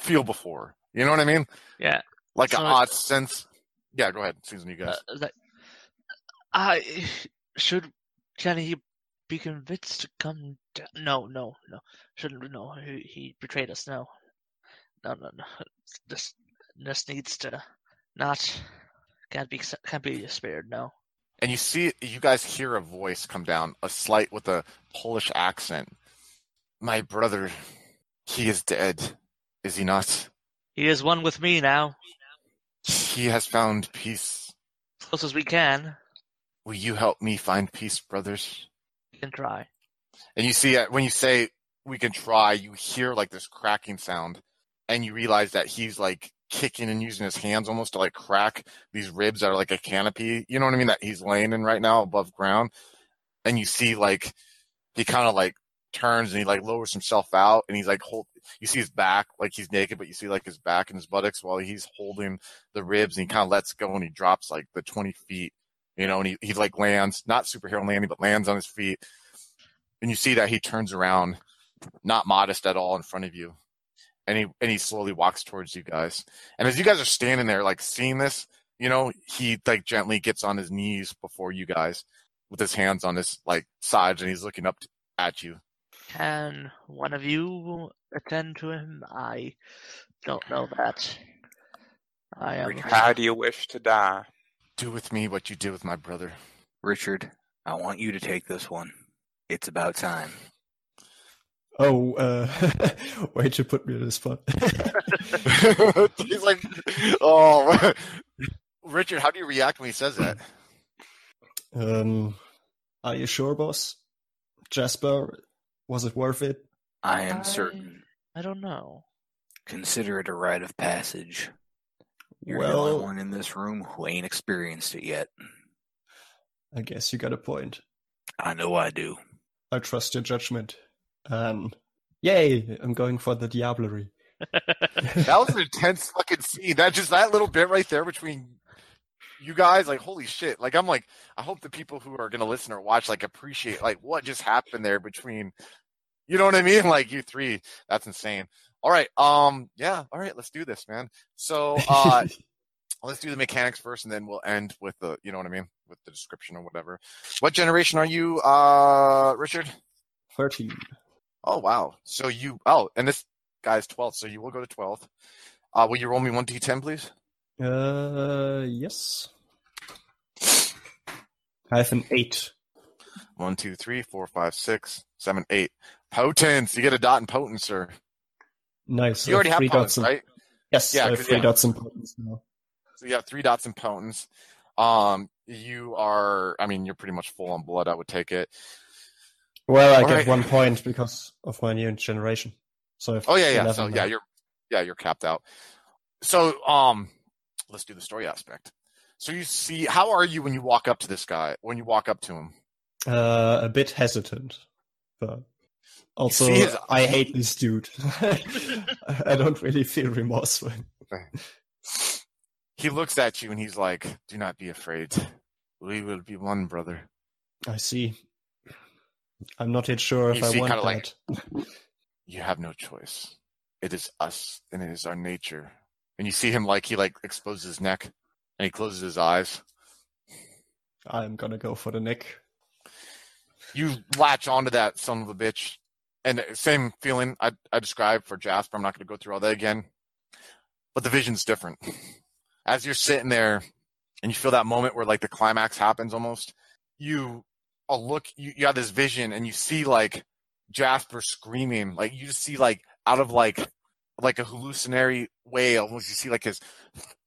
feel before. You know what I mean? Yeah. Like an odd sense. Yeah, go ahead, Susan. You guys. Uh, that, I should can he be convinced to come down? No, no, no. Shouldn't no. He, he betrayed us. No, no, no, no. This this needs to not can't be can't be spared. No. and you see, you guys hear a voice come down, a slight with a Polish accent. My brother, he is dead, is he not? He is one with me now, He has found peace. as close as we can. Will you help me find peace, brothers? We can try. And you see, uh, when you say we can try, you hear like this cracking sound, and you realize that he's like kicking and using his hands almost to like crack these ribs that are like a canopy. You know what I mean? That he's laying in right now above ground. And you see like he kind of like turns and he like lowers himself out and he's like hold you see his back like he's naked but you see like his back and his buttocks while he's holding the ribs and he kind of lets go and he drops like the 20 feet you know and he, he like lands not superhero landing but lands on his feet and you see that he turns around not modest at all in front of you and he and he slowly walks towards you guys and as you guys are standing there like seeing this you know he like gently gets on his knees before you guys with his hands on his like sides and he's looking up at you Can one of you attend to him? I don't know that. I am. How do you wish to die? do with me what you did with my brother Richard, I want you to take this one. It's about time. Oh, uh, way you put me on the spot. He's like, oh, Richard, how do you react when he says that? um, are you sure, boss? Jasper, was it worth it? I am I- certain. I don't know. Consider it a rite of passage. You're the well, only one in this room who ain't experienced it yet. I guess you got a point. I know I do. I trust your judgment. Um, yay! I'm going for the Diablerie. That was an intense fucking scene. That just that little bit right there between you guys, like holy shit. Like I'm like, I hope the people who are gonna listen or watch like appreciate like what just happened there between you know what I mean? Like you three. That's insane. All right. Um yeah, all right, let's do this, man. So uh let's do the mechanics first and then we'll end with the you know what I mean? With the description or whatever. What generation are you, uh Richard? 13. Oh wow. So you oh, and this guy's twelfth, so you will go to twelfth. Uh will you roll me one D ten, please? Uh, yes. I have an 8. One, two, three, four, five, six, seven, eight. Potence. You get a dot in potence, sir. Nice. You already have potence, in- right? Yes, Yeah, I have 'cause- three yeah. dots in potence now. So you have three dots in potence. Um, you are. I mean, you're pretty much full on blood. I would take it. Well, I get one point because of my new generation. So Oh yeah, yeah. 11 So yeah, you're yeah, you're capped out. So um, let's do the story aspect. So you see, how are you when you walk up to this guy? When you walk up to him, Uh, a bit hesitant, but also his- I hate this dude. I don't really feel remorse for he looks at you and he's like, "Do not be afraid. We will be one, brother." I see. I'm not yet sure if You I see want kinda like- that. you have no choice. It is us and it is our nature. And you see him like he like exposes his neck and he closes his eyes. I'm gonna go for the neck. You latch onto that son of a bitch. And same feeling I, I described for Jasper. I'm not going to go through all that again. But the vision's different. As you're sitting there and you feel that moment where like the climax happens almost, you a look, you, you have this vision and you see like Jasper screaming. Like you just see like out of like like a hallucinatory way almost you see like his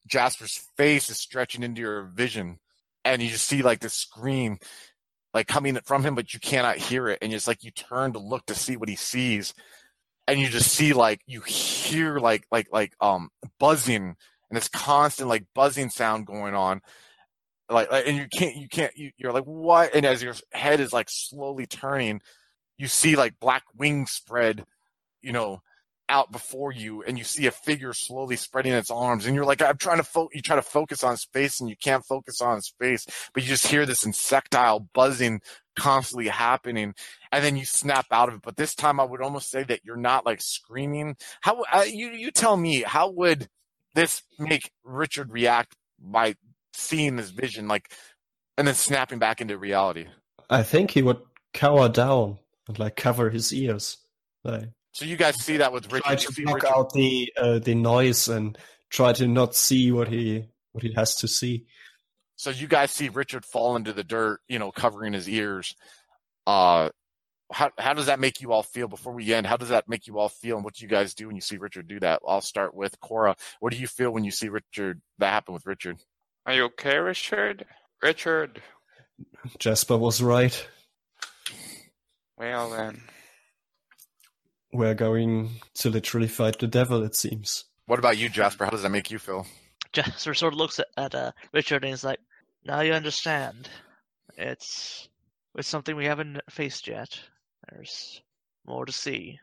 Jasper's face is stretching into your vision and you just see like the scream like coming from him but you cannot hear it and it's like you turn to look to see what he sees and you just see like you hear like like like um buzzing and this constant like buzzing sound going on like, like and you can't you can't you, you're like what? And as your head is like slowly turning you see like black wings spread you know out before you and you see a figure slowly spreading its arms and you're like i'm trying to fo-, you try to focus on space and you can't focus on space but you just hear this insectile buzzing constantly happening and then you snap out of it. But this time i would almost say that you're not like screaming. How uh, you you tell me how would this make richard react by seeing this vision like and then snapping back into reality I think he would cower down and like cover his ears. Like so you guys see that with richard try to block Richard- out the uh, the noise and try to not see what he what he has to see. So you guys see Richard fall into the dirt, you know, covering his ears. Uh, how how does that make you all feel before we end? How does that make you all feel, and what do you guys do when you see Richard do that? I'll start with Cora. What do you feel when you see Richard that happen with Richard? Are you okay, Richard? Richard. Jasper was right. Well then. We're going to literally fight the devil. It seems. What about you, Jasper? How does that make you feel? Jasper sort of looks at, at uh, Richard and he's like, "Now you understand. It's it's something we haven't faced yet. There's more to see."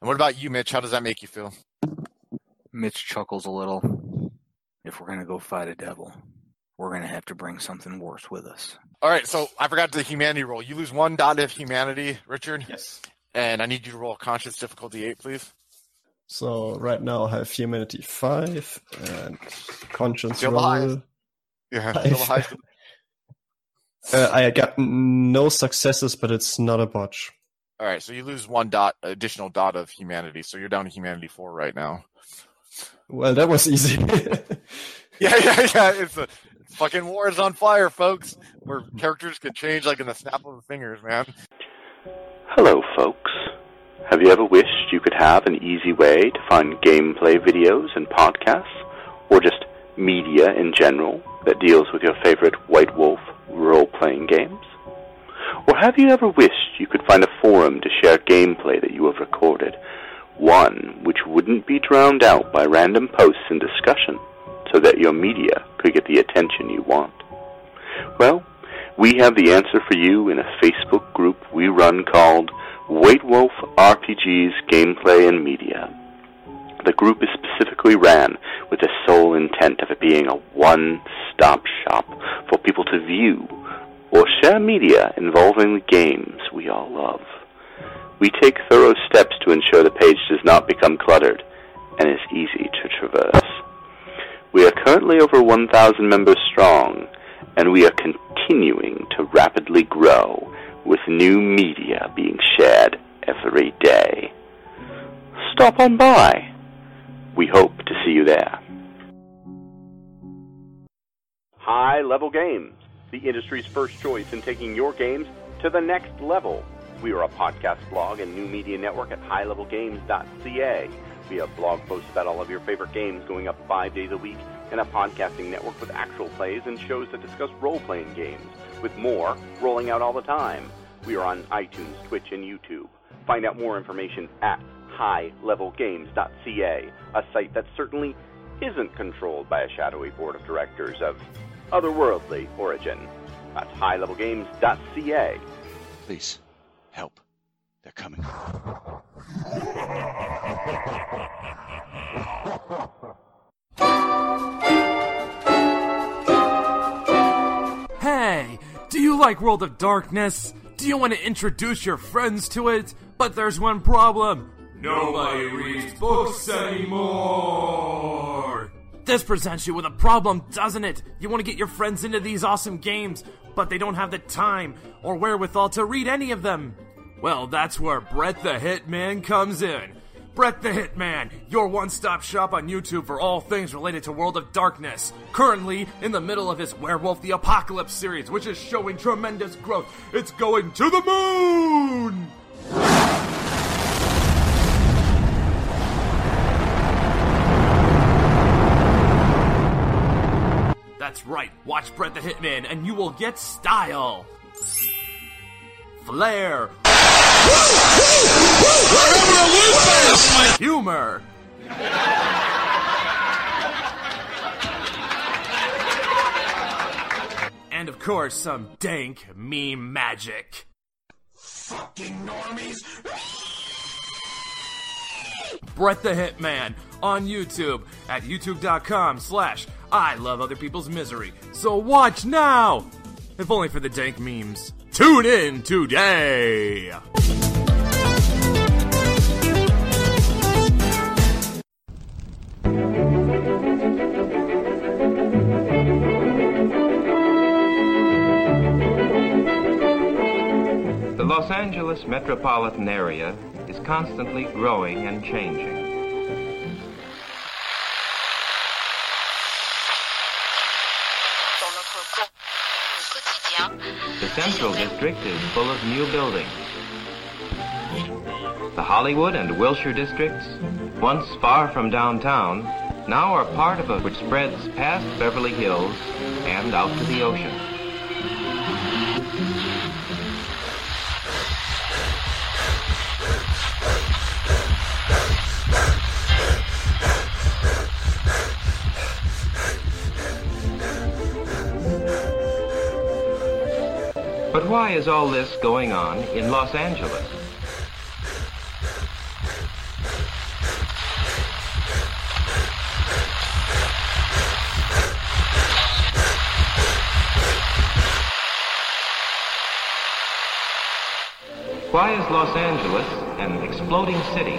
And what about you, Mitch? How does that make you feel? Mitch chuckles a little. If we're gonna go fight a devil, we're gonna have to bring something worse with us. All right, so I forgot the humanity roll. You lose one dot of humanity, Richard, Yes. and I need you to roll conscious difficulty eight, please. So right now I have humanity five and conscience Still roll. high. Yeah, still high. Uh, I got no successes, but it's not a botch. All right, so you lose one dot, additional dot of humanity, so you're down to humanity four right now. Well, that was easy. Yeah, yeah, yeah. It's a it's fucking war is on fire, folks. Where characters can change like in the snap of the fingers, man. Hello, folks. Have you ever wished you could have an easy way to find gameplay videos and podcasts, or just media in general that deals with your favorite White Wolf role playing games? Or have you ever wished you could find a forum to share gameplay that you have recorded, one which wouldn't be drowned out by random posts and discussion, so that your media could get the attention you want? Well, we have the answer for you in a Facebook group we run called White Wolf RPGs Gameplay and Media. The group is specifically ran with the sole intent of it being a one-stop shop for people to view or share media involving the games we all love. We take thorough steps to ensure the page does not become cluttered and is easy to traverse. We are currently over 1,000 members strong, and we are continuing to rapidly grow with new media being shared every day. Stop on by. We hope to see you there. High Level Games, the industry's first choice in taking your games to the next level. We are a podcast blog and new media network at highlevelgames.ca. We have blog posts about all of your favorite games going up five days a week, and a podcasting network with actual plays and shows that discuss role playing games, with more rolling out all the time. We are on iTunes, Twitch, and YouTube. Find out more information at highlevelgames.ca, a site that certainly isn't controlled by a shadowy board of directors of otherworldly origin. That's highlevelgames.ca. Please, help. They're coming. Hey, do you like World of Darkness? Do you want to introduce your friends to it? But there's one problem. Nobody reads books anymore. This presents you with a problem, doesn't it? You want to get your friends into these awesome games, but they don't have the time or wherewithal to read any of them. Well, that's where Brett the Hitman comes in. Brett the Hitman, your one stop shop on YouTube for all things related to World of Darkness. Currently in the middle of his Werewolf the Apocalypse series, which is showing tremendous growth. It's going to the moon! That's right, watch Brett the Hitman and you will get style. Flair. Humor. and of course, some dank meme magic. Fucking normies! Brett the Hitman on YouTube at youtube.com slash I love other people's misery. So watch now! If only for the dank memes. Tune in today! Los Angeles metropolitan area is constantly growing and changing. The Central District is full of new buildings. The Hollywood and Wilshire districts, once far from downtown, now are part of a which spreads past Beverly Hills and out to the ocean. Why is all this going on in Los Angeles? Why is Los Angeles an exploding city?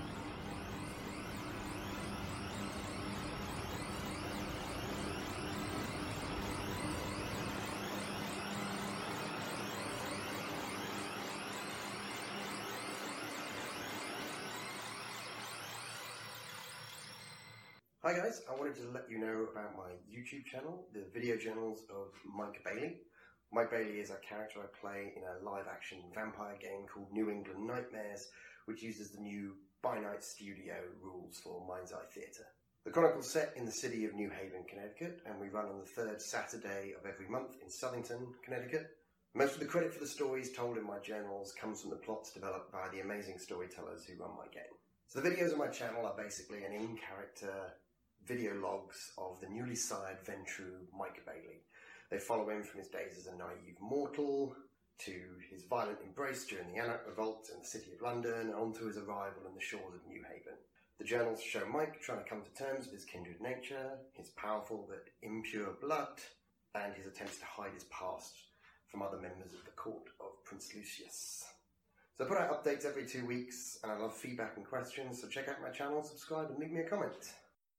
Wanted to let you know about my YouTube channel, the video journals of Mike Bailey. Mike Bailey is a character I play in a live action vampire game called New England Nightmares, which uses the new By Night Studio rules for Mind's Eye Theatre. The chronicle's set in the city of New Haven, Connecticut, and we run on the third Saturday of every month in Southington, Connecticut. Most of the credit for the stories told in my journals comes from the plots developed by the amazing storytellers who run my game. So the videos on my channel are basically an in-character video logs of the newly sired Ventrue Mike Bailey. They follow him from his days as a naive mortal to his violent embrace during the Anarch Revolt in the city of London and his arrival on the shores of New Haven. The journals show Mike trying to come to terms with his kindred nature, his powerful but impure blood, and his attempts to hide his past from other members of the court of Prince Lucius. So I put out updates every two weeks, and I love feedback and questions, so check out my channel, subscribe, and leave me a comment.